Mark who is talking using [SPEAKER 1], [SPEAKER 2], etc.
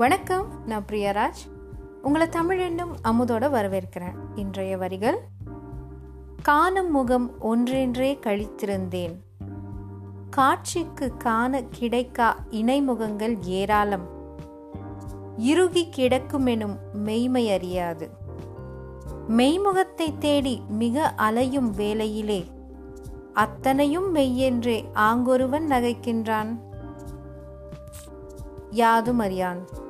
[SPEAKER 1] வணக்கம் நான் பிரியராஜ். உங்களை தமிழ் என்னும் அமுதோட வரவேற்கிறேன். இன்றைய வரிகள் காணும் முகம் ஒன்றென்றே கழித்திருந்தேன். காட்சிக்கு காண கிடைக்கா இணைமுகங்கள் ஏராளம். இறுகி கிடக்குமெனும் மெய்மை அறியாது. மெய்முகத்தை தேடி மிக அலையும் வேலையிலே அத்தனையும் மெய்யென்றே ஆங்கொருவன் நகைக்கின்றான். யாதும் அறியான்.